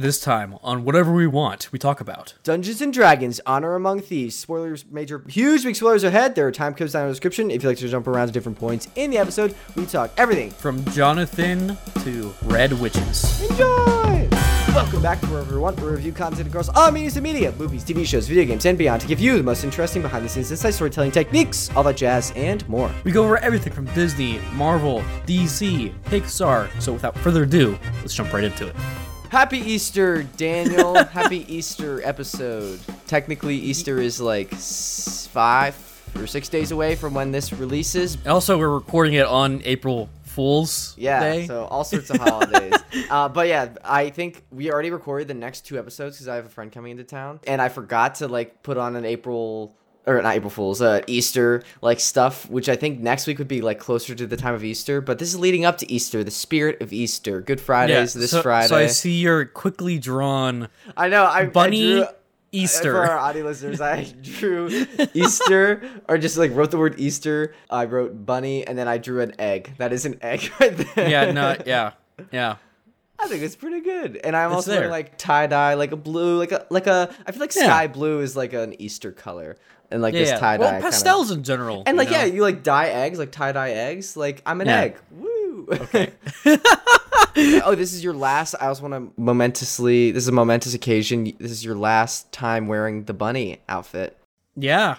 this time on whatever we want, we talk about. Dungeons and Dragons: Honor Among Thieves. Spoilers, major, huge big spoilers ahead. There are time codes down in the description. If you like to jump around to different points in the episode, we talk everything. From Jonathan to Red Witches. Enjoy! Welcome back to Whatever We Want, where we review content across all medias and media, movies, TV shows, video games, and beyond to give you the most interesting behind the scenes insight, storytelling techniques, all that jazz, and more. We go over everything from Disney, Marvel, DC, Pixar. So without further ado, let's jump right into it. Happy Easter, Daniel. Happy Easter episode. Technically, Easter is like five or six days away from when this releases. Also, we're recording it on April Fool's Yeah, Day. so all sorts of holidays. uh, but yeah, I think we already recorded the next two episodes because I have a friend coming into town, and I forgot to like put on an April or not April Fools, uh, Easter like stuff, which I think next week would be like closer to the time of Easter. But this is leading up to Easter, the spirit of Easter. Good Fridays this so, Friday. So I see your quickly drawn I know. I bunny I drew, Easter. For our audio listeners, I drew Easter, or just like wrote the word Easter. I wrote bunny, and then I drew an egg. That is an egg right there. yeah, no, yeah, yeah. I think it's pretty good. And I'm It's also there. wearing like tie dye, like a blue, like a like a. I feel like Yeah. sky blue is like an Easter color, and like Yeah, this tie dye. Well, pastels in general. And like know? yeah, you like dye eggs, like tie dye eggs. Like I'm an Yeah. egg. Woo. Okay. oh, this is your last. I also want to momentously. This is a momentous occasion. This is your last time wearing the bunny outfit. yeah.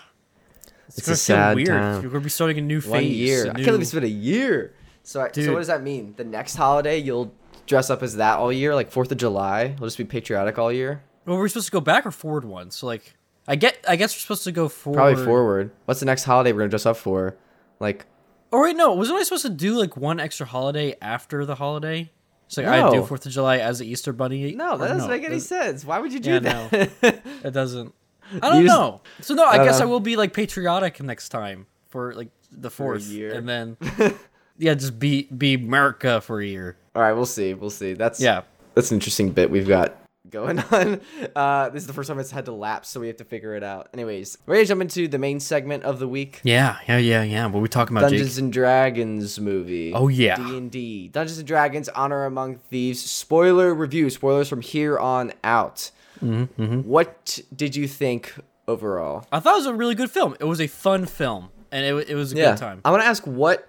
It's, It's gonna a sad weird. time. You're gonna be starting a new phase. One year. a I new- can't believe it's been a year. So, I, so what does that mean? The next holiday, you'll dress up as that all year, like Fourth of July. We'll just be patriotic all year. Well, we're supposed to go back or forward one. So like, I get. I guess we're supposed to go forward. Probably forward. What's the next holiday we're gonna dress up for? Like, oh wait, no. Wasn't I supposed to do like one extra holiday after the holiday? So like, I do Fourth of July as the Easter Bunny. no, that doesn't make any sense. Why would you do Yeah, that? It doesn't. I don't just- know. So no, I, guess. I will be like patriotic next time for like the fourth year. and then yeah, just be be America for a year. All right, we'll see. We'll see. That's Yeah. That's an interesting bit we've got going on. Uh, this is the first time it's had to lapse, so we have to figure it out. Anyways, we're gonna jump into the main segment of the week. Yeah, yeah, yeah, yeah. What are we talking about, Dungeons Jake? and Dragons movie. Oh, yeah. D and D. Dungeons and Dragons: Honor Among Thieves. Spoiler review. Spoilers from here on out. Mm-hmm, What did you think overall? I thought it was a really good film. It was a fun film, and it, it was a Yeah. good time. I want to ask what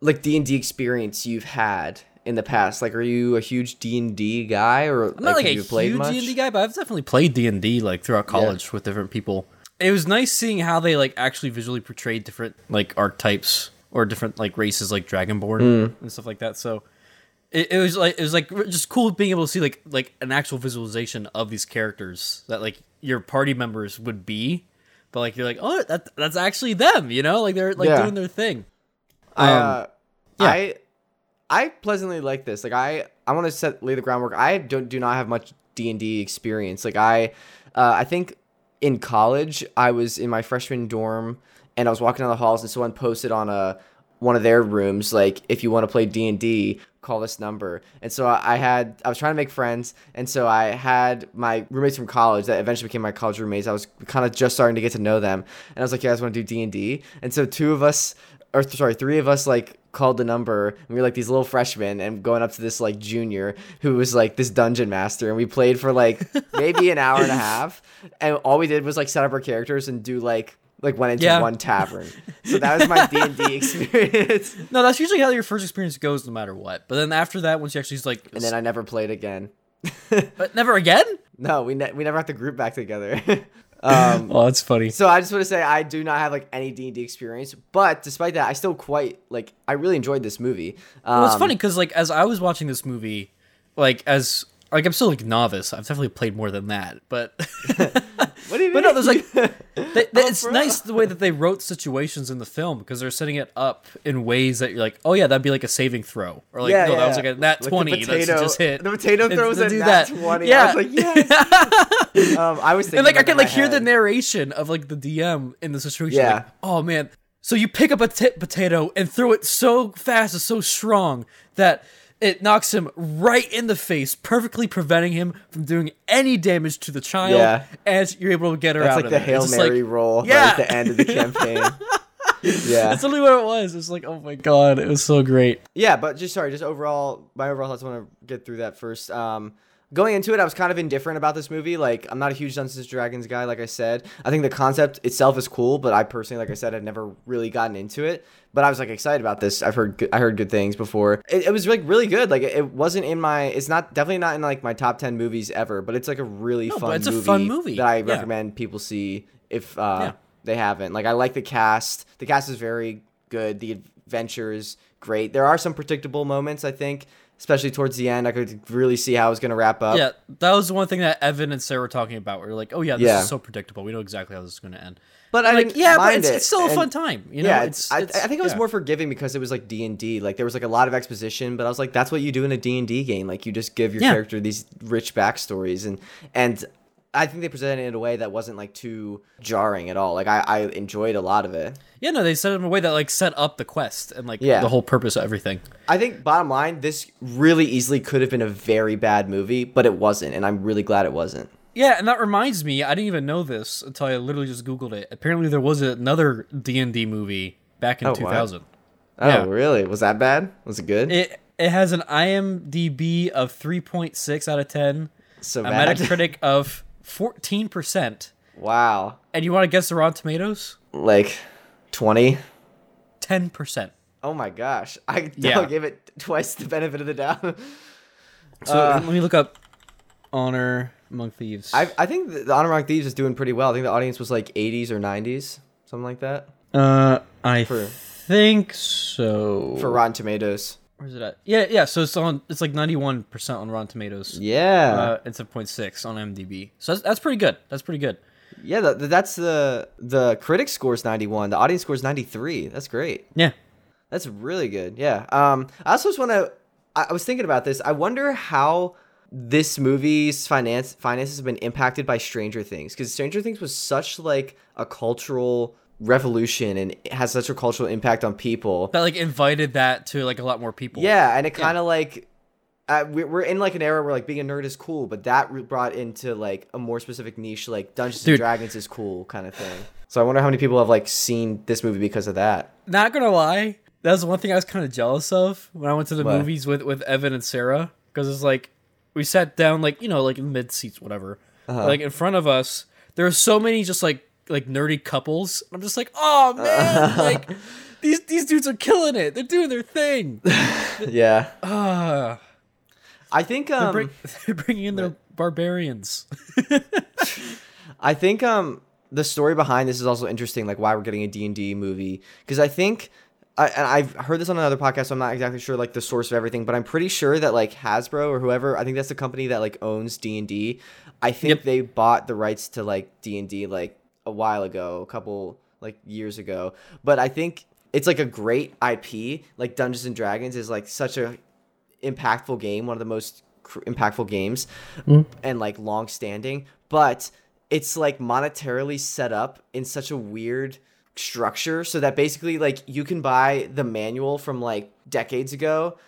like D and D experience you've had in the past. Like, are you a huge D and D guy, or I'm not like have a huge? D and D guy, but I've definitely played D and D like throughout college with different people. It was nice seeing how they like actually visually portrayed different like archetypes or different like races like Dragonborn Hmm. and stuff like that. So it, it was like it was like just cool being able to see like like an actual visualization of these characters that like your party members would be, but like you're like oh that that's actually them, you know, like they're like Yeah. doing their thing. I, Um, uh, yeah. I I pleasantly like this. Like I I want to set lay the groundwork. I don't do not have much D and D experience. Like I uh, I think in college I was in my freshman dorm and I was walking down the halls and someone posted on a one of their rooms like if you want to play D and D call this number and so I had I was trying to make friends and so I had my roommates from college that eventually became my college roommates I was kind of just starting to get to know them and I was like you guys want to do D and D and so two of us or sorry, three of us like called the number and we were like these little freshmen and going up to this like junior who was like this dungeon master and we played for like maybe an hour and a half and all we did was like set up our characters and do like like went into Yeah. one tavern. So that was my D and D experience. No, that's usually how your first experience goes, no matter what. But then after that, once you actually like, And then I never played again. but never again. No, we ne- we never have to group back together. Um, Oh, that's funny. so I just want to say I do not have like any D and D experience, but despite that, I still quite like I really enjoyed this movie. Um, Well, it's funny because like as I was watching this movie, like as like I'm still like novice. I've definitely played more than that, but What do you but mean? no, there's like they, they- Oh, it's nice the way that they wrote situations in the film because they're setting it up in ways that you're like, oh yeah, that'd be like a saving throw, or like Yeah, no, that was like a nat Like twenty that's potato- just hit. the potato throws a do nat that. 20. I Yeah, was like, yes. um, I was thinking and like I about can in my like hear the narration of like the DM in the situation. Yeah. Like, oh man. So you pick up a t- potato and throw it so fast and so strong that it knocks him right in the face, perfectly preventing him from doing any damage to the child. Yeah. And you're able to get her That's out like of the there. Hail It's Mary like, roll Yeah. right at the end of the campaign. yeah. That's literally what it was. It's like, oh my god, it was so great. Yeah, but just sorry, just overall, my overall thoughts. I want to get through that first. Um, going into it, I was kind of indifferent about this movie. Like, I'm not a huge Dungeons and Dragons guy, like I said. I think the concept itself is cool, but I personally, like I said, I've never really gotten into it. But I was like excited about this. I've heard good, I heard good things before. It, it was like really good. Like it, it wasn't in my. It's not definitely not in like my top ten movies ever. But it's like a really No, fun. it's a movie fun movie. that I Yeah. recommend people see if uh, Yeah. they haven't. Like I like the cast. The cast is very good. The adventure is great. There are some predictable moments, I think, especially towards the end. I could really see how it was going to wrap up. Yeah, that was the one thing that Evan and Sarah were talking about. Where you're like, oh yeah, this Yeah. is so predictable. We know exactly how this is going to end. But I like, yeah, but it's, it. it's still a And- fun time. You know, yeah, it's, I, it's I think it was yeah. more forgiving because it was like D and D. Like there was like a lot of exposition, but I was like, that's what you do in a D and D game. Like you just give your Yeah. character these rich backstories, and and I think they presented it in a way that wasn't like too jarring at all. Like I, I enjoyed a lot of it. Yeah, no, they set it in a way that like set up the quest and like Yeah. the whole purpose of everything. I think bottom line, this really easily could have been a very bad movie, but it wasn't, and I'm really glad it wasn't. Yeah, and that reminds me, I didn't even know this until I literally just googled it. Apparently, there was another D and D movie back in Oh, what? 2000. Oh, Yeah. really? Was that bad? Was it good? It it has an IMDb of 3.6 out of 10, so a bad. Metacritic of 14 percent, wow. and you want to guess the Rotten Tomatoes? Like twenty. 10 percent. Oh my gosh! I Yeah. give it twice the benefit of the doubt. So Uh, let me look up Honor Among Thieves. I I think the, the Honor Among Thieves is doing pretty well. I think the audience was like 80s or 90s, something like that, uh, I For- think so. for Rotten Tomatoes. Where's it at? Yeah, yeah. So it's on. It's like 91 percent on Rotten Tomatoes. Yeah, Uh, it's a 0.6 on MDB. So that's, that's pretty good. That's pretty good. yeah. The, the- that's the the critic scores 91. The audience scores 93. That's great. Yeah. That's really good. Yeah. Um. I also just want to. I, I was thinking about this. I wonder how this movie's finance finances have been impacted by Stranger Things because Stranger Things was such like a cultural revolution and it has such a cultural impact on people. That like invited that to like a lot more people. Yeah, and it kind of like uh, we- we're in like an era where like being a nerd is cool, but that brought into like a more specific niche, like Dungeons and Dragons is cool kind of thing. So I wonder how many people have like seen this movie because of that. Not gonna lie, that was one thing I was kind of jealous of when I went to the What? movies with with Evan and Sarah because it's like we sat down like you know like mid seats whatever, Uh-huh. like in front of us there are so many just like like nerdy couples. I'm just like oh man, like these these dudes are killing it. They're doing their thing. yeah, Ah, I think um, bring, they're bringing in their barbarians. I think um the story behind this is also interesting, like why we're getting a D&D movie because I think I, and I've heard this on another podcast, so I'm not exactly sure like the source of everything, but I'm pretty sure that like Hasbro or whoever, I think that's the company that like owns D&D. I think Yep. they bought the rights to like D&D like a while ago, a couple like years ago. But I think it's like a great IP. Like Dungeons and Dragons is like such a impactful game, one of the most cr- impactful games, hmm. and like long standing. But it's like monetarily set up in such a weird structure so that basically like you can buy the manual from like decades ago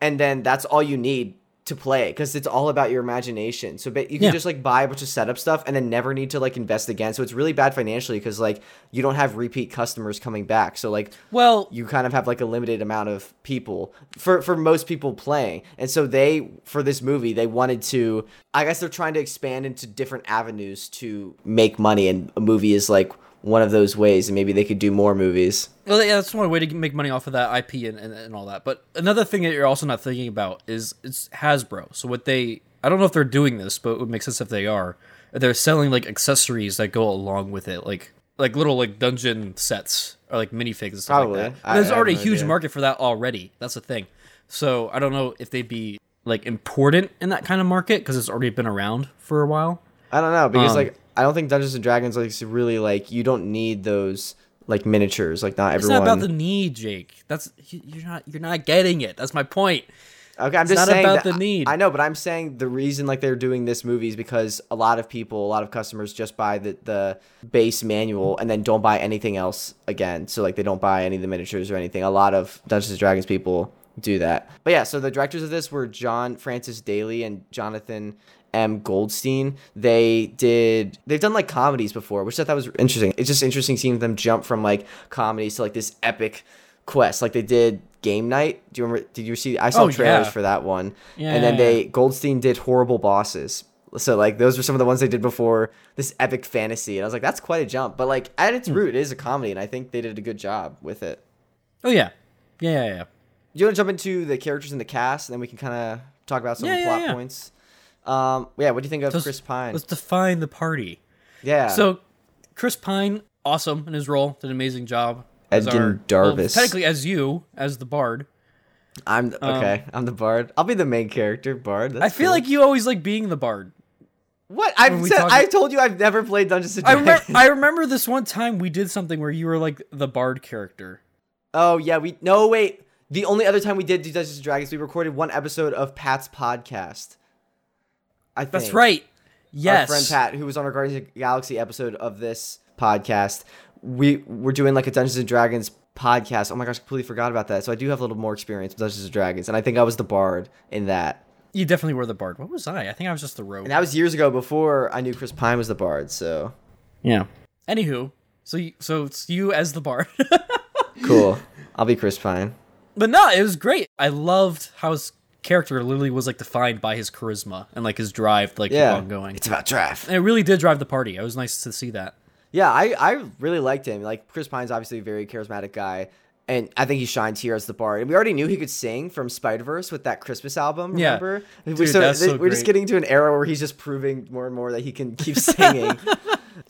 and then that's all you need to play because it's all about your imagination. So you can Yeah. just like buy a bunch of setup stuff and then never need to like invest again. So it's really bad financially because like you don't have repeat customers coming back. So like Well, you kind of have like a limited amount of people for for most people playing. And so they for this movie they wanted to i guess they're trying to expand into different avenues to make money. And a movie is like one of those ways and maybe they could do more movies Well, yeah, that's one way to make money off of that IP and, and, and all that. But another thing that you're also not thinking about is it's Hasbro. So what they, I don't know if they're doing this, but it would make sense if they are. They're selling like accessories that go along with it, like like little like dungeon sets or like minifigs and stuff Probably. like that. I- There's I already no a huge idea. market for that already. That's the thing. So I don't know if they'd be like important in that kind of market because it's already been around for a while. i don't know because Um, like i don't think dungeons and dragons like is really like you don't need those like miniatures like not It's everyone not about the need, Jake. That's you- you're not you're not getting it. That's my point. Okay, I'm just not saying about the need. I know, but I'm saying the reason like they're doing this movie is because a lot of people, a lot of customers just buy the the base manual and then don't buy anything else again. So like they don't buy any of the miniatures or anything. A lot of Dungeons and Dragons people do that. But yeah, so the directors of this were John Francis Daly and Jonathan M. Goldstein. They did they've done like comedies before, which I thought was interesting. It's just interesting seeing them jump from like comedies to like this epic quest. Like they did Game Night. Do you remember? Did you see? I saw Oh, trailers yeah. for that one. Yeah, and then they Goldstein did horrible bosses. So like those were some of the ones they did before this epic fantasy, and I was like, that's quite a jump. But like at Hmm. its root, it is a comedy, and I think they did a good job with it. Oh yeah, yeah, yeah. yeah. Do you want to jump into the characters in the cast, and then we can kind of talk about some Yeah, plot yeah. points? Um, yeah, what do you think of Chris Pine? Let's define the party. Yeah, So, Chris Pine, awesome in his role, did an amazing job. as Edgin our- well, technically, as you, as the bard. I'm okay. I'm the bard. I'll be the main character, bard. That's um, I feel cool. like you always like being the bard. what I've said. I told you I've never played Dungeons and I Dragons. remember. I remember this one time we did something where you were like the bard character. Oh yeah, we no wait. The only other time we did do Dungeons and Dragons, we recorded one episode of Pat's podcast. I think That's right. Yes. Our friend Pat, who was on our Guardians of the Galaxy episode of this podcast, we were doing like a Dungeons and Dragons podcast. Oh my gosh, I completely forgot about that. So I do have a little more experience with Dungeons and Dragons, and I think I was the bard in that. You definitely were the bard. What was I? I think I was just the rogue. And that was years ago before I knew Chris Pine was the bard. So yeah. Anywho, so you, so it's you as the bard. cool. I'll be Chris Pine. But no, it was great. I loved how his character literally was like defined by his charisma and like his drive to like Yeah, keep on going. It's about draft. And it really did drive the party. It was nice to see that. Yeah, I, I really liked him. Like Chris Pine's obviously a very charismatic guy, and I think he shines here as the bard. And we already knew he could sing from Spider Verse with that Christmas album. Yeah. Remember? Dude, we're, so, that's so we're just getting to an era where he's just proving more and more that he can keep singing.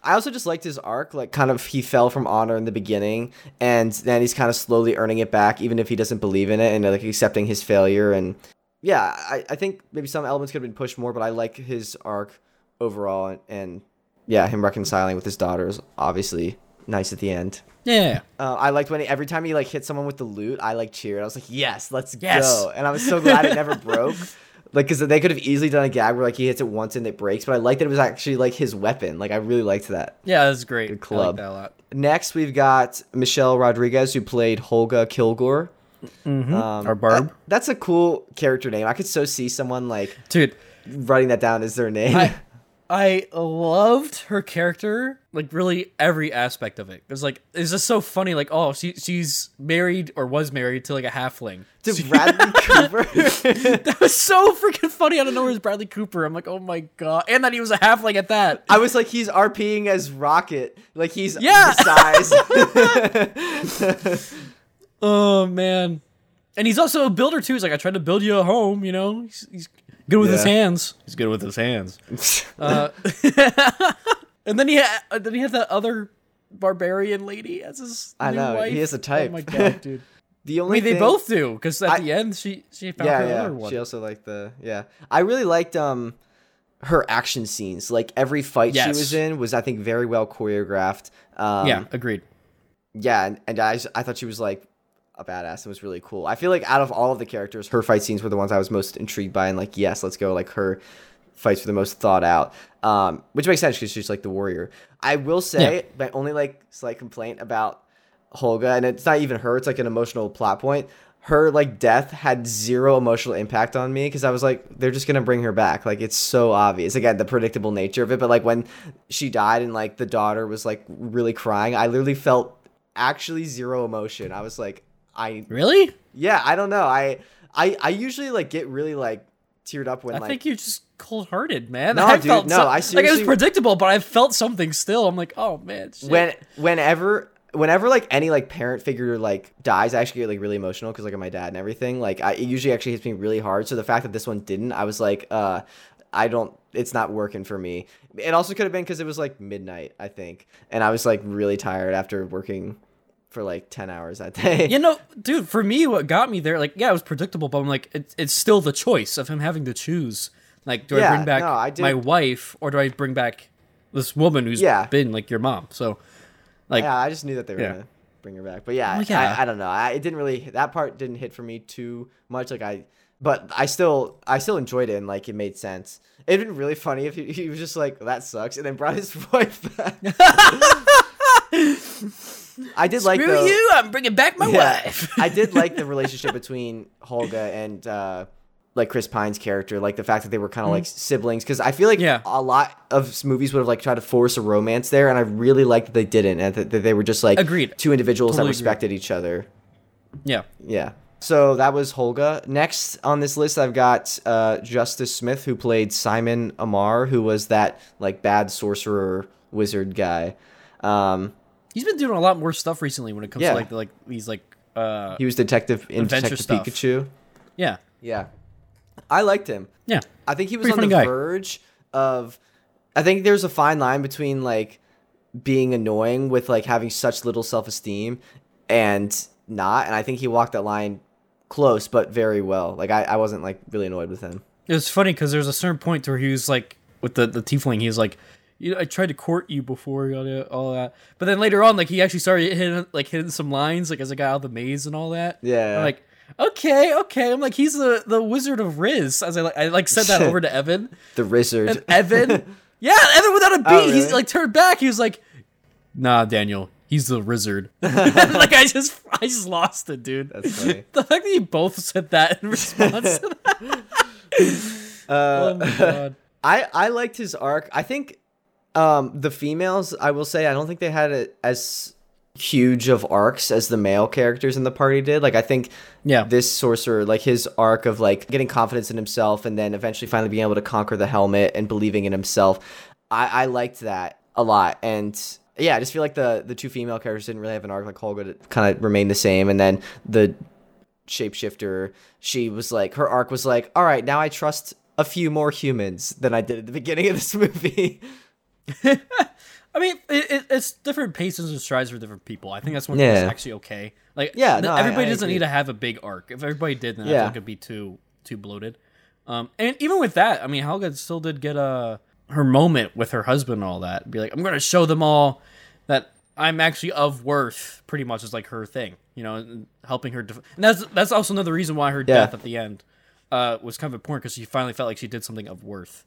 I also just liked his arc. Like, kind of, he fell from honor in the beginning, and then he's kind of slowly earning it back, even if he doesn't believe in it, and like accepting his failure. And yeah, I, I think maybe some elements could have been pushed more, but I like his arc overall, and, and yeah, him reconciling with his daughter is obviously nice at the end. Yeah. Uh, I liked when he, every time he like hit someone with the lute, I like cheered. I was like, "Yes, let's Yes. go!" And I was so glad it never broke. Like, because they could have easily done a gag where like he hits it once and it breaks, but I liked that it was actually like his weapon. Like, I really liked that. Yeah, that's great. Good club. that a lot. Next, we've got Michelle Rodriguez who played Holga Kilgore. Um, Our barb. that- that's a cool character name. I could so see someone like Dude, writing that down as their name. I I loved her character, like really every aspect of it. It was like it's just so funny. Like, oh, she she's married or was married to like a halfling. to Bradley Cooper. That was so freaking funny. I don't know where's Bradley Cooper. I'm like, oh my god, and that he was a halfling at that. I was like, he's RPing as Rocket. Like he's Yeah. the size. Oh man, and he's also a builder too. He's like, I tried to build you a home. You know, he's, he's good with his hands. He's good with his hands. Uh, and then he had, uh, then he had that other barbarian lady as his. I new know, wife. he is a type. Oh my god, dude. the I only mean, they both do because at I- the end she she found Yeah, her yeah. other one. She also liked the yeah. I really liked um her action scenes. Like every fight she was in was I think very well choreographed. Um, yeah, agreed. yeah, and, and I I thought she was like a badass. It was really cool. I feel like out of all of the characters, her fight scenes were the ones I was most intrigued by, and like yes, let's go. Like her fights were the most thought out, um, which makes sense because she's like the warrior. I will say Yeah. my only like slight complaint about Holga, and it's not even her; it's like an emotional plot point. Her like death had zero emotional impact on me because I was like, they're just gonna bring her back. Like it's so obvious. Again, the predictable nature of it. But like when she died and like the daughter was like really crying, I literally felt actually zero emotion. I was like, I Really? yeah, I don't know. I I I usually like get really like teared up when I like think you're just cold hearted, man. No, I dude, felt no, so- I like it was predictable, but I felt something still. I'm like, oh man, shit. when whenever whenever like any like parent figure like dies, I actually get like really emotional because like of my dad and everything. Like I it usually actually hits me really hard. So the fact that this one didn't, I was like, uh, I don't. It's not working for me. It also could have been because it was like midnight, I think, and I was like really tired after working for like ten hours that day. You know, dude, for me, what got me there, like, yeah, it was predictable, but I'm like, it, it's still the choice of him having to choose. Like, do I bring back no, I my wife or do I bring back this woman who's Yeah. been like your mom? So, like, yeah, I just knew that they were Yeah. gonna bring her back. But yeah, Well, yeah. I, I don't know. I, it didn't really that part didn't hit for me too much. Like I, but I still I still enjoyed it and like it made sense. It'd been really funny if he, he was just like that sucks and then brought his wife back. I did like screw though, you, I'm bringing back my yeah, wife. I did like the relationship between Holga and uh, like Chris Pine's character, like the fact that they were kind of like siblings. Because I feel like Mm-hmm. Yeah. a lot of movies would have like tried to force a romance there, and I really liked that they didn't, and that, they were just like Agreed. two individuals Totally that respected each other. yeah. Yeah. So that was Holga. Next on this list, I've got uh, Justice Smith, who played Simon Aumar, who was that like bad sorcerer wizard guy. Um, He's been doing a lot more stuff recently when it comes Yeah. to like the, like these like uh he was Detective in Detective stuff. Pikachu. yeah Yeah, I liked him. yeah I think he was Pretty on the guy. verge of. I think there's a fine line between like being annoying with like having such little self esteem and not, and I think he walked that line close but very well. Like I, I wasn't like really annoyed with him. it was funny because there's a certain point where he was like with the the tiefling he was like you know, I tried to court you before all that, all that, but then later on, like he actually started hitting like hitting some lines, like as I got out of the maze and all that. Yeah. I'm like, okay, okay. I'm like, he's the the Wizard of Riz. As I like, I like said that over to Evan, The wizard. and Evan, yeah, Evan without a oh, beat, Oh, he's like turned back. He was like, Nah, Daniel, he's the wizard. like I just, I just lost it, dude. That's funny. The fact that you both said that in response to that. Uh, oh my god. I I liked his arc. I think um the females, I will say, I don't think they had it as huge of arcs as the male characters in the party did. Like I think Yeah. this sorcerer, like his arc of like getting confidence in himself and then eventually finally being able to conquer the helmet and believing in himself. I, I liked that a lot. And yeah, I just feel like the the two female characters didn't really have an arc like Holga kind of remained the same. And then the shapeshifter, she was like her arc was like, all right, now I trust a few more humans than I did at the beginning of this movie. I mean, it, it, it's different paces and strides for different people. I think that's one Yeah. that's actually okay. Like, Yeah, no, everybody I doesn't agree. need to have a big arc. If everybody did, then I Yeah. think it'd be too too bloated. Um, and even with that, I mean, Helga still did get a her moment with her husband and all that. Be like, I'm gonna show them all that I'm actually of worth. Pretty much is like her thing, you know, helping her. Def- and that's that's also another reason why her Yeah. death at the end uh, was kind of important because she finally felt like she did something of worth.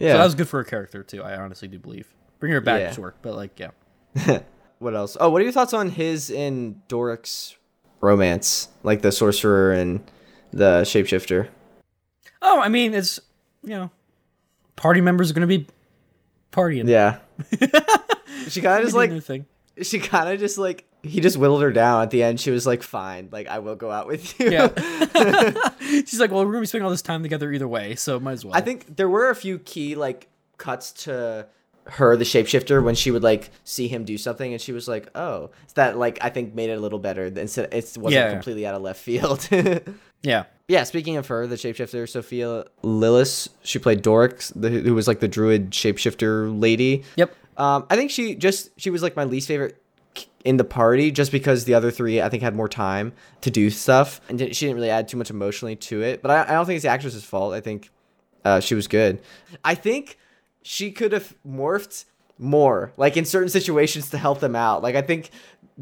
Yeah. So that was good for her character too. I honestly do believe. Bring her back, Yeah. sure, but like, yeah. what else? Oh, what are your thoughts on his and Doric's romance? Like the sorcerer and the shapeshifter. Oh, I mean, it's you know, party members are gonna be partying. Yeah. she kind of just like she kind of just like he just whittled her down at the end. She was like, "Fine, like I will go out with you." Yeah. She's like, well, we're gonna be spending all this time together either way, so might as well. I think there were a few key like cuts to her, the shapeshifter, when she would like see him do something, and she was like, "Oh," that like I think made it a little better. Instead, it wasn't Yeah. completely out of left field. yeah. yeah. Speaking of her, the shapeshifter, Sophia Lillis, she played Doric, the, who was like the druid shapeshifter lady. Yep. Um, I think she just she was like my least favorite in the party just because the other three I think had more time to do stuff and she didn't really add too much emotionally to it. But I, I don't think it's the actress's fault. I think uh, she was good. I think she could have morphed more, like in certain situations to help them out. Like I think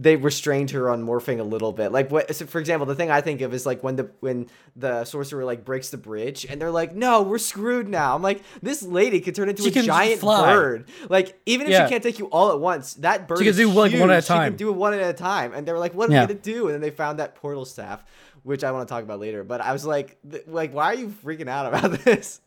they restrained her on morphing a little bit. Like what, so for example, the thing I think of is like when the when the sorcerer like breaks the bridge and they're like, "No, we're screwed now." I'm like, this lady could turn into She a giant fly. bird. Like even if Yeah. she can't take you all at once, that bird She can do, like, one at a huge. She time. can do it one at a time. And they were like, "What are Yeah. we gonna do?" And then they found that portal staff, which I want to talk about later. But I was like, like, why are you freaking out about this?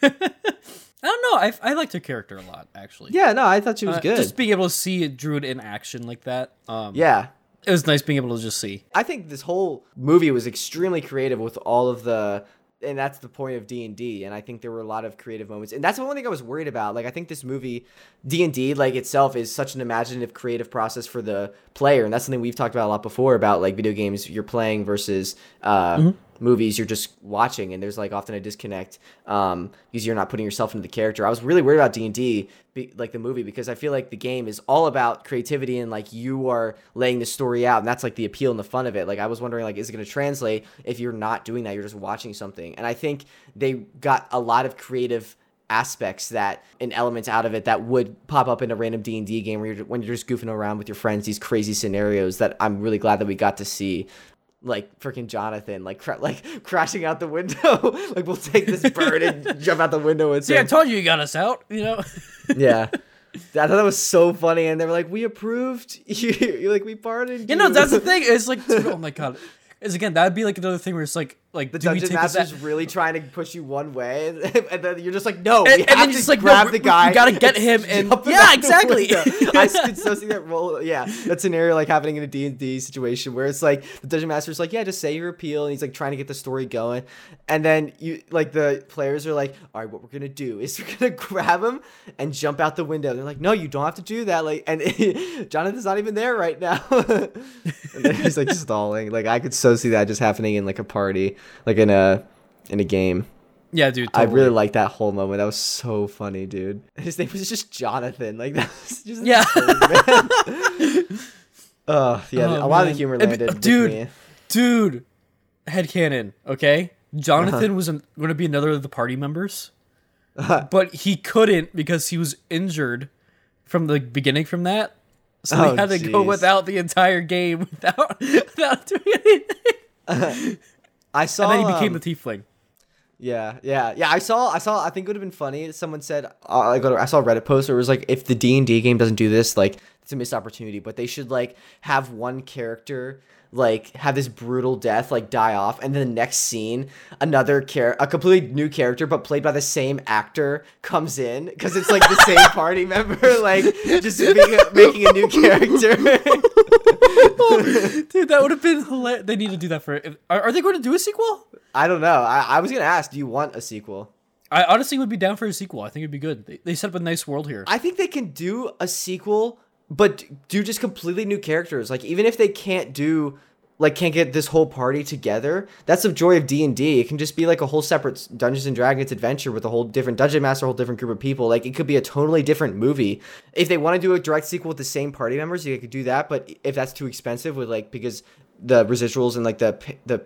I don't know. I, I liked her character a lot, actually. yeah, no, I thought she was Uh, good. Just being able to see a druid in action like that. Um, yeah, It was nice being able to just see. I think this whole movie was extremely creative with all of the and that's the point of D&D and I think there were a lot of creative moments. And that's the one thing I was worried about. Like I think this movie D&D like itself is such an imaginative creative process for the player and that's something we've talked about a lot before about like video games you're playing versus uh movies you're just watching and there's like often a disconnect um because you're not putting yourself into the character. I was really worried about D&D like the movie because I feel like the game is all about creativity and like you are laying the story out and that's like the appeal and the fun of it. Like I was wondering like is it going to translate if you're not doing that you're just watching something. And I think they got a lot of creative aspects that and elements out of it that would pop up in a random D&D game where you're when you're just goofing around with your friends these crazy scenarios that I'm really glad that we got to see like freaking Jonathan, like cra- like crashing out the window. like we'll take this bird and jump out the window and See, I told you you got us out, you know? yeah. I thought that was so funny, and they were like, "We approved you, like we pardoned you you." know, that's the thing. It's like, oh my god. Is again, that'd be like another thing where it's like, like the dungeon master's really trying to push you one way, and then you're just like, no, and, we and have then to just like grab no, the guy. We gotta get him and yeah, exactly. I could so see that role. Yeah, that scenario like happening in a D and D situation where it's like the dungeon master's like, yeah, just say your appeal, and he's like trying to get the story going, and then you like the players are like, all right, what we're gonna do is we're gonna grab him and jump out the window. They're like, no, you don't have to do that. Like, and Jonathan's not even there right now. and he's like stalling. Like I could so see that just happening in like a party, like in a in a game. yeah, dude. I really liked that whole moment. That was so funny, dude. His name was just Jonathan. Like that was just Yeah. Oh yeah, Oh, a lot of the humor Uh, landed. with dude. me. dude. Headcanon, okay? Jonathan Uh-huh. was going to be another of the party members, but he couldn't because he was injured from the beginning. From that, so Oh, they had to go without the entire game without without doing anything. I saw. and then he became um, the tiefling. Yeah, yeah, yeah. I saw. I saw. I think it would have been funny. Someone said. Uh, I go. To, I saw a Reddit post where it was like, if the D and D game doesn't do this, like it's a missed opportunity. But they should like have one character like have this brutal death like die off, and then the next scene, another char- a completely new character but played by the same actor comes in because it's like the same party member, like just being a, making a new character. Dude, that would have been hilarious. They need to do that for. If, are, are they going to do a sequel? I don't know. I, I was gonna ask, do you want a sequel? I honestly would be down for a sequel. I think it'd be good. They, they set up a nice world here. I think they can do a sequel, but do just completely new characters. Like even if they can't do like can't get this whole party together, that's the joy of D and D. It can just be like a whole separate Dungeons and Dragons adventure with a whole different dungeon master, a whole different group of people. Like it could be a totally different movie. If they want to do a direct sequel with the same party members, they could do that. But if that's too expensive, with like because the residuals and like the the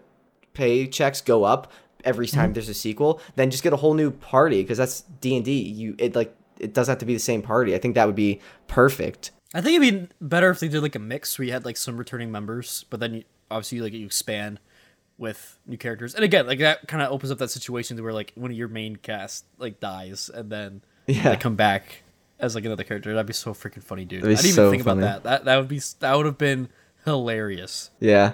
paychecks go up every mm-hmm. time there's a sequel, then just get a whole new party because that's D and D. You it like it doesn't have to be the same party. I think that would be perfect. I think it'd be better if they did like a mix where you had like some returning members, but then you, obviously like you expand with new characters. And again, like that kind of opens up that situation where like one of your main cast like dies and then Yeah. they come back as like another character. That'd be so freaking funny, dude. I didn't so even think funny. about that. That that would be that would have been hilarious. Yeah.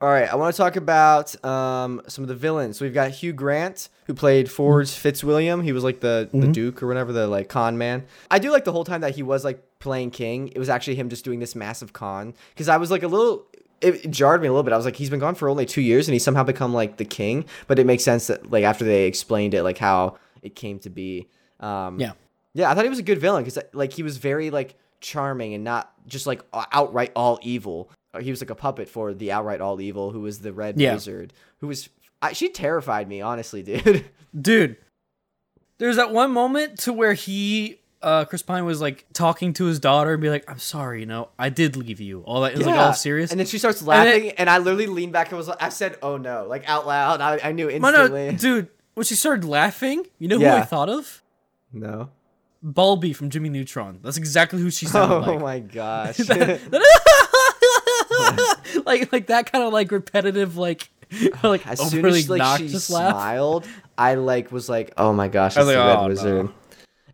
All right, I want to talk about um, some of the villains. So we've got Hugh Grant, who played Forge Fitzwilliam. He was like the, the Duke or whatever, the like con man. I do like the whole time that he was like playing King. It was actually him just doing this massive con. Because I was like a little, it, jarred me a little bit. I was like, he's been gone for only two years and he's somehow become like the king. But it makes sense that like after they explained it, like how it came to be. Um, Yeah. yeah, I thought he was a good villain because like he was very like charming and not just like outright all evil. Uh, He was like a puppet for the outright all evil, who was the red Yeah. wizard, who was I, she terrified me honestly, dude. Dude, there's that one moment to where he uh Chris Pine was like talking to his daughter and be like, I'm sorry, you know, I did leave you. All that it was like all serious. And then she starts laughing, and, I literally leaned back and was like, I said, "Oh no!" like out loud. I, I knew instantly. no, dude, when she started laughing, you know who Yeah. I thought of? no. Balby from Jimmy Neutron. That's exactly who she sounded Oh like. my gosh. like like that kind of like repetitive like like as soon as like she laugh. smiled, I like was like, "Oh my gosh, it's was the like, red "Oh, no."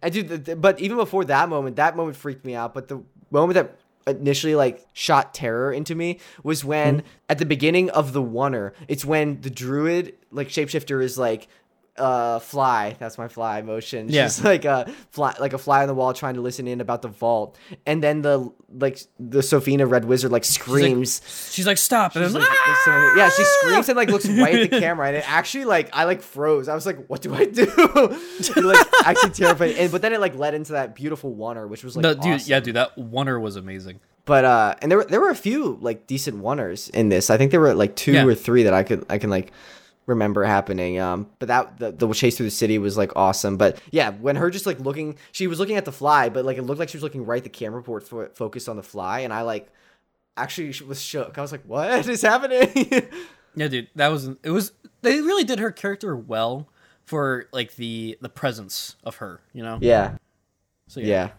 Wizard." And dude, but even before that moment, that moment freaked me out. But the moment that initially like shot terror into me was when Mm-hmm. at the beginning of the oneer, it's when the druid like shapeshifter is like uh fly that's my fly motion Yeah. she's like a fly like a fly on the wall trying to listen in about the vault and then the like the Sofina red wizard like screams She's like, stop. She's like, "Ah!" yeah, she screams and like looks right at the camera, and it actually like I like froze. I was like, "What do I do?" Like actually terrified. And but then it like led into that beautiful oneer, which was like, No, dude, yeah, dude, that oneer was amazing. But uh, and there were there were a few like decent oneers in this. I think there were like two Yeah. or three that I could I can like remember happening. Um, but that the, the chase through the city was like awesome. But yeah, when her just like looking, she was looking at the fly, but like it looked like she was looking right at the camera port fo- focused on the fly, and I like actually was shook. I was like, "What is happening?" Yeah, dude, that was it. Was they really did her character well for like the the presence of her, you know? yeah, So yeah.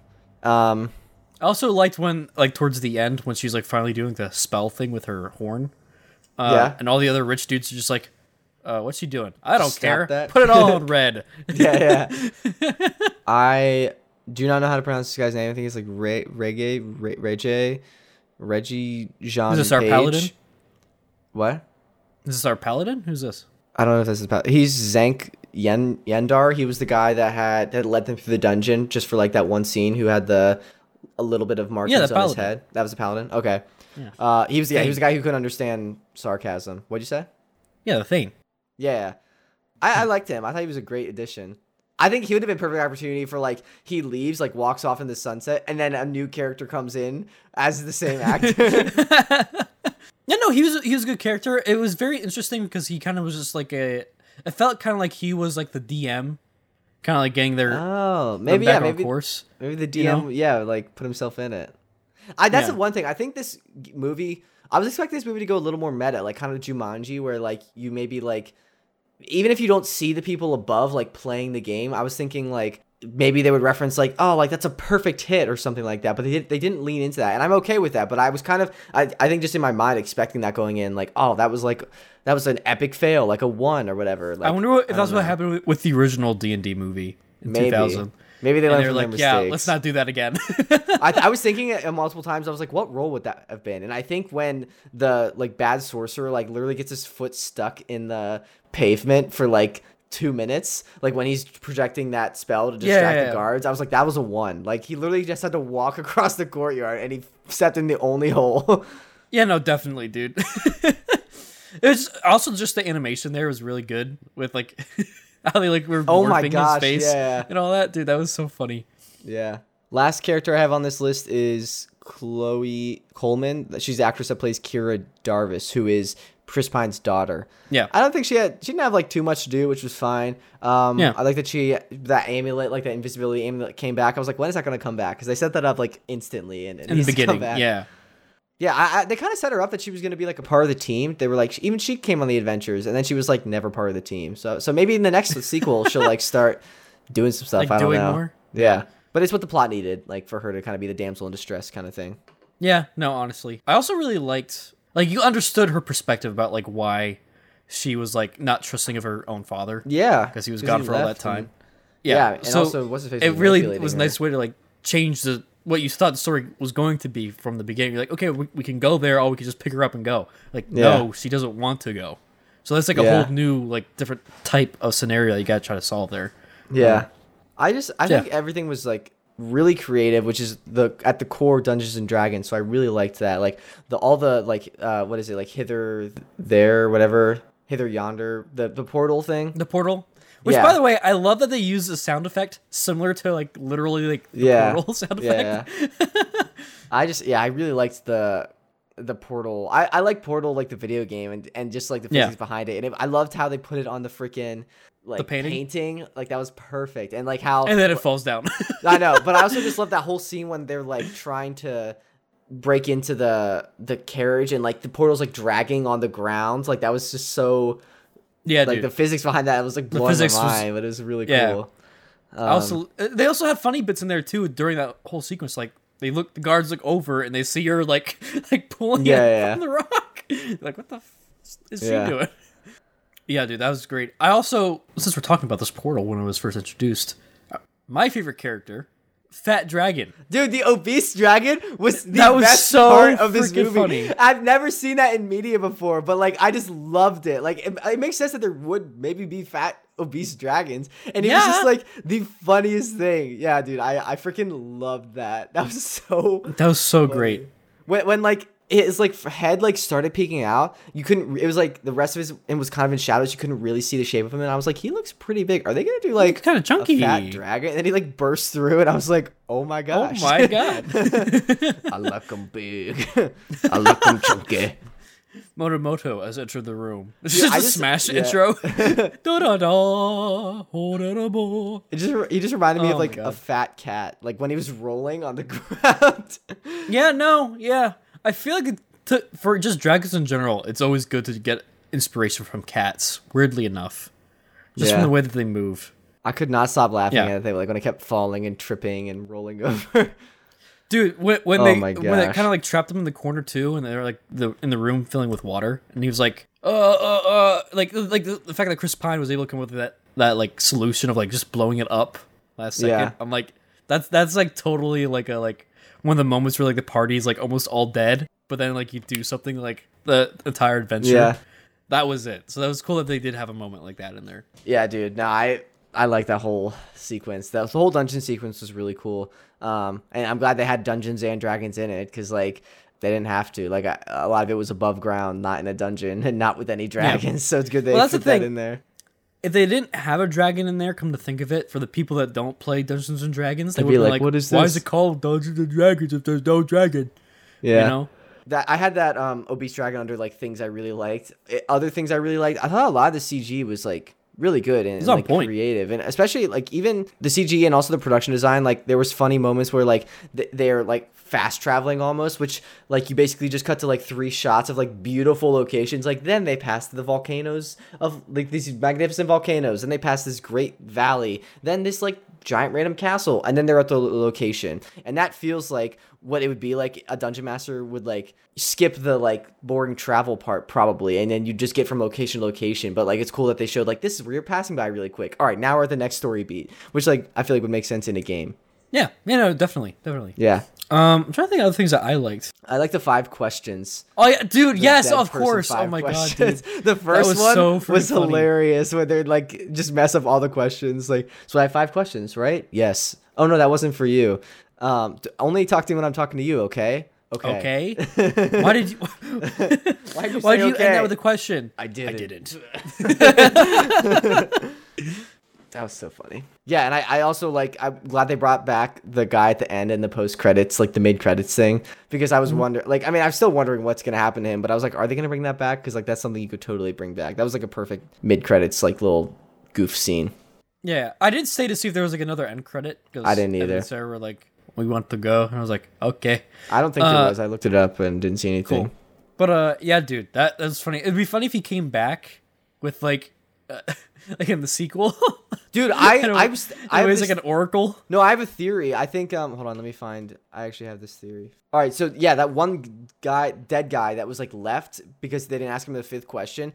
Um, I also liked when like towards the end when she's like finally doing the spell thing with her horn. Uh, Yeah. And all the other rich dudes are just like, uh, what's she doing? I don't Stop care. that. Put it all in red. yeah, yeah. I do not know how to pronounce this guy's name. I think it's like Re- Reggae, Re- Reggie, Reggie Jean. Is this our Page. paladin? What? Is this our paladin? Who's this? I don't know if this is about. He's Zank Yen Yendar. He was the guy that had that led them through the dungeon just for like that one scene. Who had the a little bit of markings the on his head. That was the paladin. Okay. Yeah. Uh, he was yeah he was the guy who couldn't understand sarcasm. What'd you say? Yeah, the thing. Yeah, I, I liked him. I thought he was a great addition. I think he would have been perfect opportunity for like he leaves, like walks off in the sunset, and then a new character comes in as the same actor. Yeah, no, he was he was a good character. It was very interesting because he kind of was just like a. It felt kind of like he was like the DM, kind of like getting their oh, maybe yeah, maybe course. maybe the DM you know? yeah like put himself in it. I that's Yeah. the one thing I think this movie. I was expecting this movie to go a little more meta, like kind of Jumanji, where like you maybe like even if you don't see the people above like playing the game. I was thinking like maybe they would reference like oh like that's a perfect hit or something like that but they, did, they didn't lean into that and i'm okay with that but i was kind of I, I think just in my mind expecting that going in like oh that was like that was an epic fail like a one or whatever like, I wonder what, if don't that's what happened with, with the original D and D movie in maybe 2000. Maybe they learned from like, their yeah, mistakes let's not do that again. I, I was thinking it multiple times. I was like, what role would that have been? And I think when the like bad sorcerer like literally gets his foot stuck in the pavement for like two minutes, like when he's projecting that spell to distract Yeah, yeah, the yeah. guards, I was like, that was a one. Like he literally just had to walk across the courtyard and he stepped in the only hole. yeah, no, definitely, dude. it's also just the animation there was really good with like how they like were Oh morphing gosh, his face yeah. and all that, dude. That was so funny. yeah. Last character I have on this list is Chloe Coleman. She's the actress that plays Kira Darvis, who is Chris Pine's daughter. Yeah. I don't think she had she didn't have like too much to do, which was fine. Um, Yeah. I like that she that amulet, like that invisibility amulet, came back. I was like, when is that gonna come back? Because they set that up like instantly and it In the needs to come beginning, back. yeah. Yeah. I, I, they kind of set her up that she was gonna be like a part of the team. They were like, even she came on the adventures, and then she was like never part of the team. So so maybe in the next sequel she'll like start doing some stuff. Like I don't doing know. more? Yeah. But it's what the plot needed, like for her to kind of be the damsel in distress kind of thing. Yeah, no, honestly. I also really liked like you understood her perspective about like why she was like not trusting of her own father Yeah, because he was gone for all that time. and- Yeah, Yeah, and so also, what's his face it really was a nice way to like change the what you thought the story was going to be from the beginning. You're like, okay, we, we can go there, or we can just pick her up and go. Like, no, she doesn't want to go. So that's like a Yeah. whole new like different type of scenario you got to try to solve there. Yeah. I just I Yeah. think everything was like really creative, which is the at the core Dungeons and Dragons. So I really liked that. Like the all the like uh what is it like hither there whatever hither yonder the the portal thing. The portal. Which, Yeah. by the way, I love that they use a sound effect similar to like literally like the Yeah. portal sound Yeah. effect. I just yeah I really liked the the portal. I I like Portal like the video game and and just like the Yeah. physics behind it. And it, I loved how they put it on the freaking like painting? painting like that was perfect and like how and then it falls down. I know, but I also just love that whole scene when they're like trying to break into the the carriage and like the portal's like dragging on the ground. Like that was just so yeah, like dude. the physics behind that was like blowing my was- mind, but it was really yeah. cool. Um, also, uh, they also had funny bits in there too during that whole sequence. Like they look, the guards look over and they see her like like pulling Yeah, it yeah, from the rock. like, what the f- is Yeah. she doing? Yeah, dude, that was great. I also, since we're talking about this portal when it was first introduced, uh, my favorite character, Fat Dragon. Dude, the obese dragon was the That was best so part of this movie. funny. I've never seen that in media before, but like I just loved it. Like it, it makes sense that there would maybe be fat obese dragons, and it was just like the funniest thing. Yeah, dude, I I freaking loved that. That was so That was so great. when when like his like head like started peeking out you couldn't it was like the rest of his and was kind of in shadows you couldn't really see the shape of him and i was like he looks pretty big are they gonna do like Kind of a chunky. fat dragon and then he like burst through and i was like oh my Oh my god. i like him big i like him chunky Motomoto has entered the room. It's Dude, just I a just- smash yeah. intro. da da da. ho, da, da, bo. it just he just reminded me Oh of like a fat cat like when he was rolling on the ground Yeah, no, yeah. I feel like to, for just dragons in general, it's always good to get inspiration from cats. Weirdly enough, just Yeah. from the way that they move. i could not stop laughing Yeah. at it like when it kept falling and tripping and rolling over Dude, when, when Oh they when they kind of like trapped him in the corner too, and they're like the in the room filling with water, and he was like, uh, uh, uh, like like the, the fact that Chris Pine was able to come up with that that like solution of like just blowing it up last second. Yeah. I'm like, that's that's like totally like a like one of the moments where like the party is like almost all dead, but then like you do something like the entire adventure. yeah that was it. So that was cool that they did have a moment like that in there. Yeah, dude. No, I I like that whole sequence. That the whole dungeon sequence was really cool. Um, and I'm glad they had Dungeons and Dragons in it because like they didn't have to. Like a, a lot of it was above ground, not in a dungeon, and not with any dragons. So it's good they Well, put the that in there. If they didn't have a dragon in there, come to think of it, for the people that don't play Dungeons and Dragons, they They'd be be like, like, "What is Why this?" is it called Dungeons and Dragons if there's no dragon?" Yeah. You know? That I had that um obese dragon under like things I really liked. It- other things I really liked. I thought a lot of the CG was like really good and It's on like point. creative, and especially like even the CG and also the production design. Like there was funny moments where like th- they're like fast traveling almost, which like you basically just cut to like three shots of like beautiful locations. Like then they pass the volcanoes of like these magnificent volcanoes, and they pass this great valley, then this like giant random castle, and then they're at the location, and that feels like what it would be like a dungeon master would like skip the like boring travel part probably. And then you just get from location to location. But like it's cool that they showed like this is where you're passing by really quick. All right now we're at the next story beat which like i feel like would make sense in a game Yeah, you know, definitely, definitely. yeah Um, I'm trying to think of other things that I liked. i like the five questions Oh yeah, dude. The yes, of course. Oh my questions. god, dude. the first was one so was funny. hilarious when they'd like just mess up all the questions like so i have five questions right yes oh no that wasn't for you um only talk to me when i'm talking to you okay okay Okay. Why did you? Why'd you Why did you okay? end that with a question? I didn't. I didn't. That was so funny. Yeah, and I, I also like I'm glad they brought back the guy at the end and the post credits, like the mid credits thing, because I Mm-hmm. was wondering like I mean I'm still wondering what's gonna happen to him, but I was like, are they gonna bring that back? Because like that's something you could totally bring back. That was like a perfect mid credits like little goof scene. Yeah, I did stay to see if there was like another end credit. I didn't either. and Sarah were like, "We want to go," and I was like, "Okay." I don't think there Uh, was. I looked it up and didn't see anything. Cool. But uh, yeah, dude, that that's funny. It'd be funny if he came back with like, uh, like in the sequel. Dude, I I was- I was like an oracle. No, I have a theory. I think um hold on, let me find I actually have this theory. All right, so yeah, that one guy, dead guy that was like left because they didn't ask him the fifth question.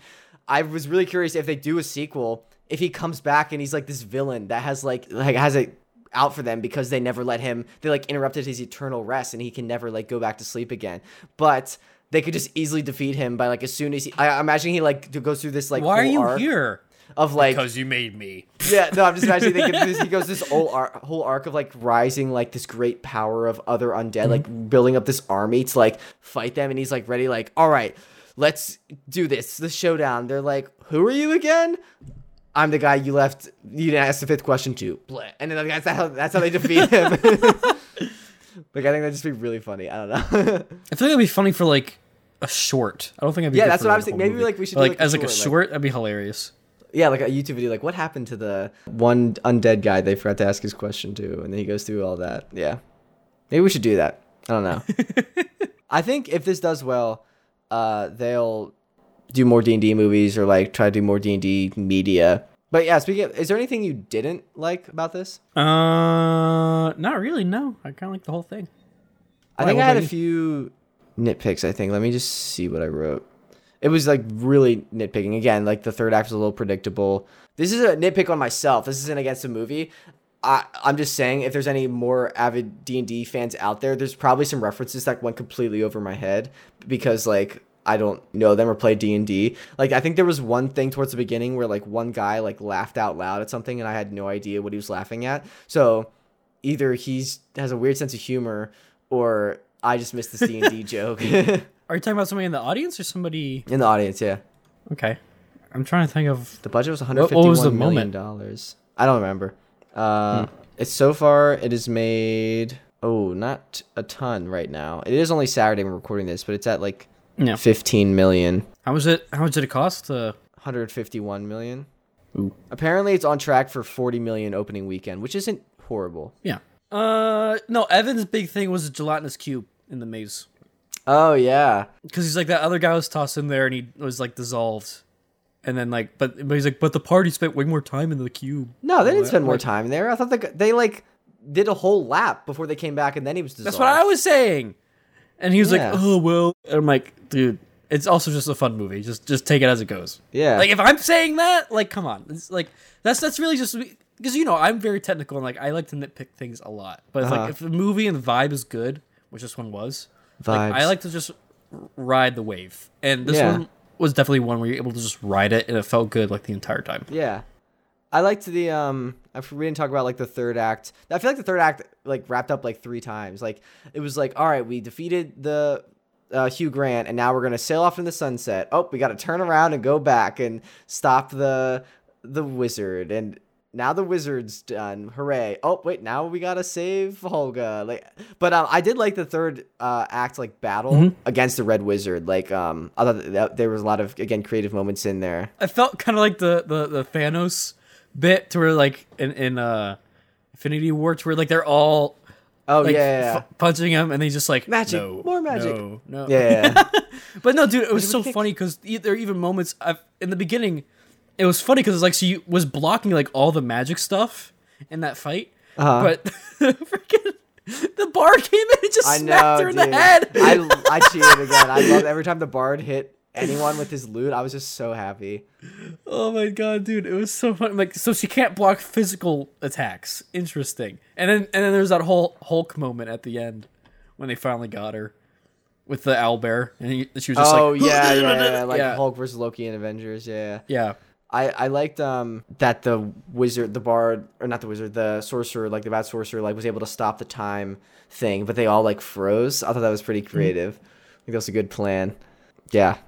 I was really curious if they do a sequel, if he comes back and he's like this villain that has like like has it out for them because they never let him they like interrupted his eternal rest and he can never like go back to sleep again. But they could just easily defeat him by like as soon as he I imagine he like goes through this like Why are you arc here? Of like Because you made me. yeah, no, I'm just imagining they get this, he goes this whole arc, whole arc of like rising like this great power of other undead, mm-hmm. like building up this army to like fight them, and he's like ready, like all right, let's do this, the showdown. They're like, who are you again? I'm the guy you left. You didn't ask the fifth question to, and then that's how that's how they defeat him. like I think that'd just be really funny. I don't know. I feel like it'd be funny for like a short. I don't think it'd be. Yeah, that's what I was thinking. Maybe, movie. like, we should But, do, like, like, as like a short, like- short. That'd be hilarious. Yeah, like a YouTube video, like what happened to the one undead guy they forgot to ask his question to, and then he goes through all that. Yeah, maybe we should do that. I don't know. I think if this does well, uh, they'll do more D and D movies or like try to do more D and D media. But yeah, speaking of, is there anything you didn't like about this? Uh, not really. No, I kind of like the whole thing. I Why, think I had a few nitpicks. I think. Let me just see what I wrote. It was like really nitpicking. Again, like the third act was a little predictable. This is a nitpick on myself. This isn't against the movie. I, I'm just saying, if there's any more avid D and D fans out there, there's probably some references that went completely over my head because like I don't know them or play D and D. Like I think there was one thing towards the beginning where like one guy like laughed out loud at something and I had no idea what he was laughing at. So either he's has a weird sense of humor or I just missed this D and D joke Are you talking about somebody in the audience or somebody? In the audience. Yeah, Okay, I'm trying to think of. the budget was one What- was the million moment? dollars. I don't remember. Uh, Hmm. it's so far it is made. Oh, not a ton right now. It is only Saturday we're recording this, but it's at like Yeah. fifteen million. How was it? How much did it cost? Uh, 151 million. Ooh. Apparently, it's on track for 40 million opening weekend, which isn't horrible. yeah. Uh, no. Evan's big thing was a gelatinous cube in the maze Oh yeah, because he's like that other guy was tossed in there and he was like dissolved, and then like, but but he's like, but the party spent way more time in the cube. no, they didn't spend more time there. I thought they they like did a whole lap before they came back, and then he was dissolved. That's what I was saying. And he was Yeah. like, "Oh well." And I'm like, "Dude, it's also just a fun movie. Just just take it as it goes." Yeah. Like if I'm saying that, like, come on, it's like that's that's really just because you know I'm very technical and like I like to nitpick things a lot. But it's Uh-huh. like if the movie and the vibe is good, which this one was, like, I like to just ride the wave. And this Yeah. one was definitely one where you're able to just ride it and it felt good like the entire time. Yeah. I liked the um we didn't talk about like the third act. I feel like the third act like wrapped up like three times. Like it was like, all right, we defeated the uh, Hugh Grant, and now we're gonna sail off in the sunset. Oh, we got to turn around and go back and stop the the wizard, and now the wizard's done. Hooray! Oh wait, now we gotta save Holga. Like, but um, I did like the third uh, act like battle against the Red Wizard. Like, um, I thought that there was a lot of again creative moments in there. I felt kind of like the, the the Thanos bit to where like in in uh Infinity War to where like they're all Oh like yeah, yeah, yeah. f- punching him and he's just like Magic, no, more magic." no, no. yeah. yeah. But no, dude, it was so funny because there are even moments I've, in the beginning. It was funny because it's like she was blocking like all the magic stuff in that fight, Uh-huh. but freaking the bard came in and just I smacked know, her in dude. the head. I I cheered again. I love every time the bard hit anyone with his lute. I was just so happy. oh my god, dude, it was so fun. Like, so she can't block physical attacks. Interesting. And then and then there's that whole Hulk moment at the end when they finally got her with the owl bear, and he, she was just oh like, yeah, yeah, yeah, like Yeah. Hulk versus Loki and Avengers. Yeah, yeah. I I liked um that the wizard, the bard, or not the wizard, the sorcerer, like the bad sorcerer, like was able to stop the time thing, but they all like froze. I thought that was pretty Mm-hmm. creative. I think that was a good plan. Yeah,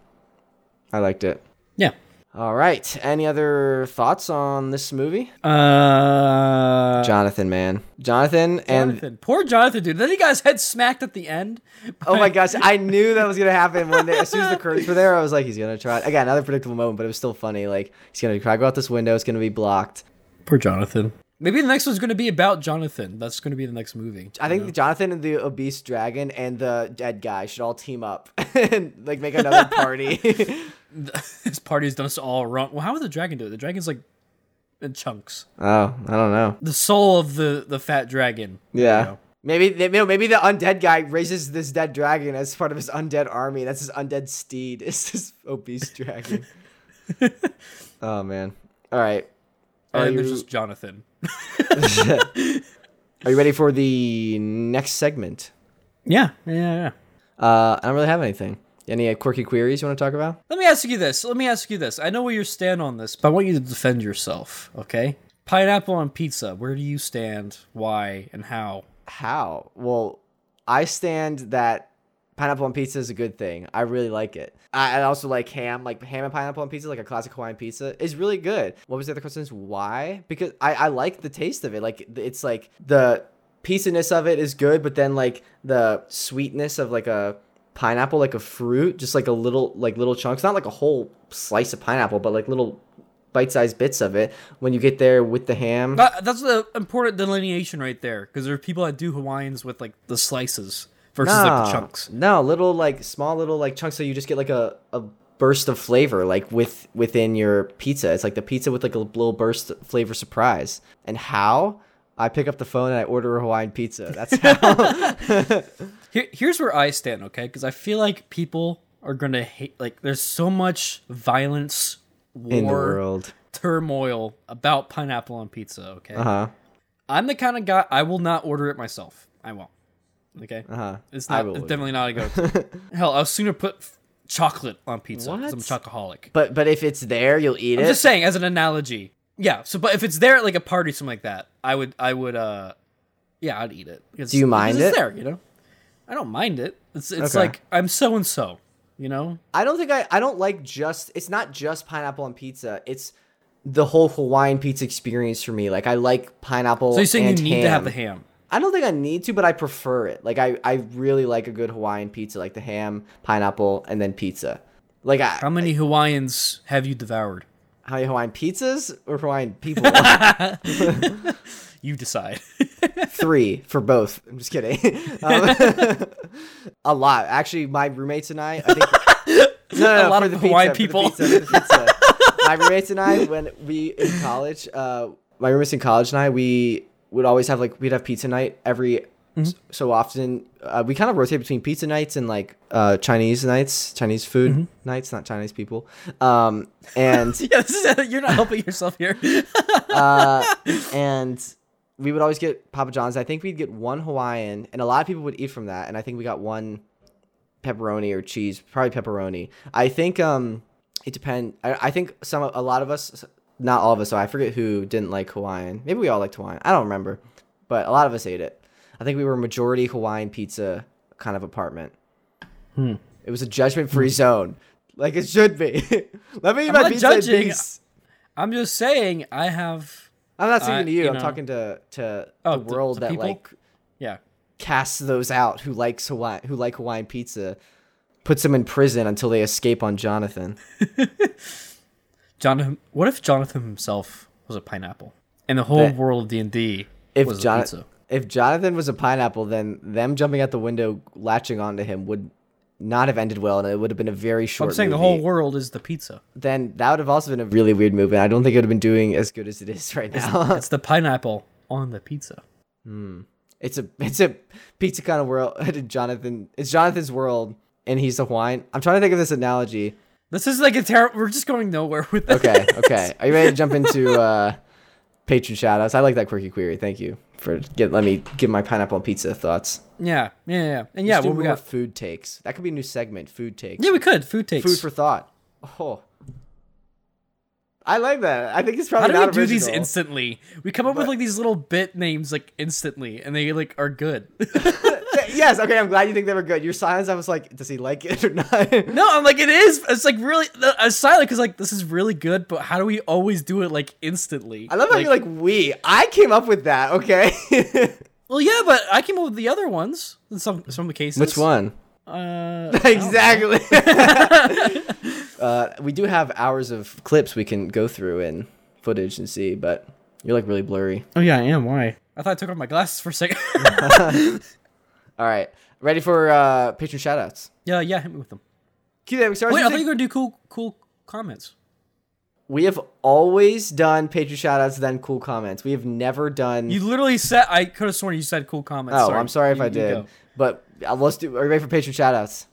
I liked it. Yeah. All right. Any other thoughts on this movie? Uh, Jonathan, man, Jonathan, and Poor Jonathan, dude. Then he got his head smacked at the end. Oh my gosh, I knew that was gonna happen when they, as soon as the curtains were there, I was like, he's gonna try. Again, another predictable moment, but it was still funny. Like he's gonna try to go out this window. It's gonna be blocked. Poor Jonathan. Maybe the next one's going to be about Jonathan. That's going to be the next movie. I think Jonathan and the obese dragon and the dead guy should all team up and like make another party. His party's done us all wrong. Well, how would the dragon do it? The dragon's like in chunks. oh, I don't know. The soul of the the fat dragon. Yeah. You know. Maybe they, maybe the undead guy raises this dead dragon as part of his undead army. That's his undead steed. It's this obese dragon. oh man. All right. And there's just Jonathan. Are you ready for the next segment? Yeah, yeah, yeah. Uh, I don't really have anything. Any uh, quirky queries you want to talk about? Let me ask you this. Let me ask you this. I know where you stand on this, but I want you to defend yourself, okay? Pineapple on pizza. Where do you stand? Why and how? How? Well, I stand that pineapple on pizza is a good thing. I really like it. I, I also like ham, like ham and pineapple on pizza, like a classic Hawaiian pizza, is really good. What was the other question? Why? Because I, I like the taste of it. Like it's like the piece-ness of it is good, but then like the sweetness of like a pineapple, like a fruit, just like a little like little chunks, not like a whole slice of pineapple, but like little bite-sized bits of it. When you get there with the ham, That, that's the important delineation right there, because there are people that do Hawaiians with like the slices versus like the chunks. No, little like small little like chunks so you just get like a, a burst of flavor like with within your pizza. It's like the pizza with like a little burst flavor surprise. And how? I pick up the phone and I order a Hawaiian pizza. That's how. Here, here's where I stand, okay? Because I feel like people are gonna hate. Like, there's so much violence, war, in the world. turmoil about pineapple on pizza. Okay, Uh-huh. I'm the kind of guy I will not order it myself. I won't. Okay, Uh-huh. it's not. It's definitely not a go. Hell, I'll sooner put f- chocolate on pizza because I'm a chocoholic. But but if it's there, you'll eat it. I'm just saying as an analogy. Yeah. So, but if it's there at like a party, something like that, I would, I would, uh, yeah, I'd eat it. Do you mind it's it? There, you know, I don't mind it. It's, it's Okay. like I'm so and so. You know, I don't think I I don't like just it's not just pineapple on pizza. It's the whole Hawaiian pizza experience for me. Like I like pineapple. so you're saying you need to have the ham. I don't think I need to, but I prefer it. Like I, I really like a good Hawaiian pizza, like the ham, pineapple, and then pizza. Like I, How many Hawaiians have you devoured? how many Hawaiian pizzas or Hawaiian people? You decide. Three for both. I'm just kidding. Um, a lot, actually. My roommates and I. I think no, no, no, A lot of the Hawaiian pizza, people. The pizza, the pizza. my roommates and I, when we in college, uh, my roommates in college and I, we would always have like we'd have pizza night every Mm-hmm. so often. Uh, we kind of rotate between pizza nights and like uh, Chinese nights, Chinese food Mm-hmm. nights, not Chinese people. Um, and yeah, is, you're not helping yourself here. uh, and we would always get Papa John's. I think we'd get one Hawaiian, and a lot of people would eat from that. And I think we got one pepperoni or cheese, probably pepperoni. I think um it depend. I, I think some a lot of us, not all of us. So I forget who didn't like Hawaiian. Maybe we all liked Hawaiian. I don't remember, but a lot of us ate it. I think we were majority Hawaiian pizza kind of apartment. Hmm. It was a judgment free zone, like it should be. Let me eat I'm my not pizza in judging. I'm just saying I have I'm not speaking I- to you. you I'm talking to to Oh, the to- world to that people? like yeah. casts those out who likes Hawaii, who like Hawaiian pizza, puts them in prison until they escape on Jonathan. Jonathan what if Jonathan himself was a pineapple? And the whole That- world of D and D If was a pizza. if Jonathan was a pineapple, then them jumping out the window, latching onto him would not have ended well, and it would have been a very short. I'm saying the whole world is the pizza. Then that would have also been a really weird movie. and I don't think it would have been doing as good as it is right now. It's the pineapple on the pizza. Hmm. it's a it's a pizza kind of world. Jonathan, it's Jonathan's world, and he's a wine. I'm trying to think of this analogy. This is like a terrible. We're just going nowhere with this. Okay, okay. Are you ready to jump into uh, patron shoutouts? I like that quirky query. Thank you for get. Let me give my pineapple pizza thoughts. Yeah, yeah, yeah. And yeah, Let's what we got? food takes. That could be a new segment. Food takes. Yeah, we could food takes. Food for thought. Oh, I like that. I think it's probably. How probably do we not do these instantly? We come up with like these little bit names like instantly, and they like are good. yes. Okay. I'm glad you think they were good. Your silence. I was like, does he like it or not? no, I'm like it is. It's like really. I'm silent because like this is really good, but how do we always do it like instantly? I love how you're like we. I came up with that. Okay. well, yeah, but I came up with the other ones in some some of the cases. Which one? Uh, exactly. Uh, we do have hours of clips we can go through and footage and see, but you're like really blurry. oh yeah, I am. Why? I thought I took off my glasses for a second. All right, ready for uh, patron shoutouts? yeah, yeah, hit me with them. Cue that. Wait, I using- thought you were gonna do cool, cool comments. We have always done patron shoutouts, then cool comments. We have never done. You literally said I could have sworn you said cool comments. oh, I'm sorry if You- I did. go. But uh, let's do. Are you ready for patron shoutouts?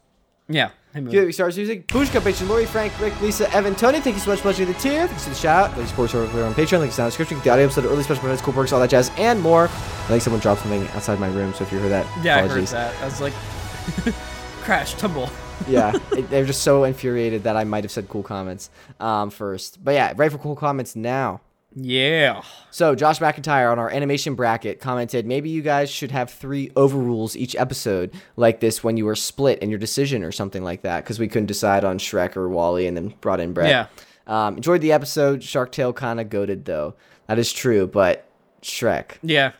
Yeah. Hit me with Cue that. We start using Pushka, patron Lori, Frank, Rick, Lisa, Evan, Tony. Thank you so much for watching the tier. Thanks for the shout out. Thanks for supporting over on Patreon. Links down in the description. The audio episode, early special benefits, cool perks, all that jazz, and more. I think someone dropped something outside my room, so if you heard that, Yeah, apologies. I heard that. I was like, crash, tumble. yeah, it, they're just so infuriated that I might have said cool comments um, first. But yeah, ready for cool comments now. Yeah. So Josh McIntyre on our animation bracket commented, maybe you guys should have three overrules each episode like this when you were split in your decision or something like that because we couldn't decide on Shrek or WALL-E and then brought in Brett. Yeah. Um, enjoyed the episode. Shark Tale kind of goaded though. That is true, but Shrek. Yeah.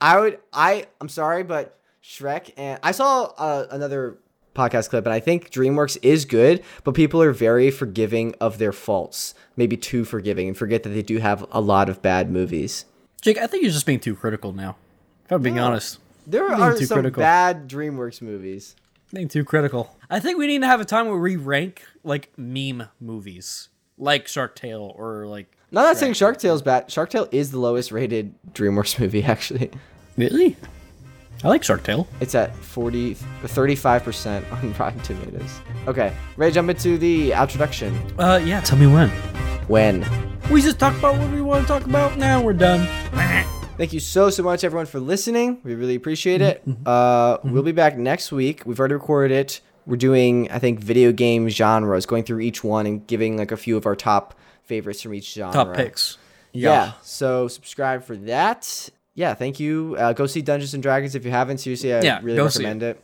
I would. I. I'm sorry, but Shrek and I saw uh, another podcast clip, and I think DreamWorks is good, but people are very forgiving of their faults, maybe too forgiving, and forget that they do have a lot of bad movies. Jake, I think you're just being too critical now. If I'm being No. honest. There Being are too some critical. bad DreamWorks movies. Being too critical. I think we need to have a time where we rank like meme movies. Like Shark Tale or like No, I'm not saying Shark Tale's bad. Shark Tale is the lowest rated DreamWorks movie, actually. Really? I like Shark Tale. It's at 40, 35% on Rotten Tomatoes. Okay, ready to jump into the introduction. Uh yeah, tell me when. When? We just talked about what we want to talk about. Now we're done. Thank you so, so much, everyone, for listening. We really appreciate it. Uh, We'll be back next week. We've already recorded it. We're doing, I think, video game genres, going through each one and giving like a few of our top favorites from each genre. Top picks. Yeah. So subscribe for that. Yeah. Thank you. Uh, go see Dungeons and Dragons if you haven't. Seriously, I Yeah, really recommend it.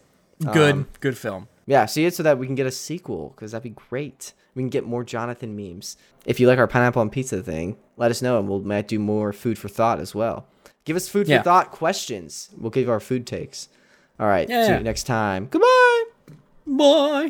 Good, Um, good film. yeah, see it so that we can get a sequel because that'd be great. We can get more Jonathan memes. If you like our pineapple and pizza thing, let us know and we'll might do more food for thought as well. Give us food Yeah. for thought questions. We'll give our food takes. All right. Yeah, see you next time. Goodbye. Bye.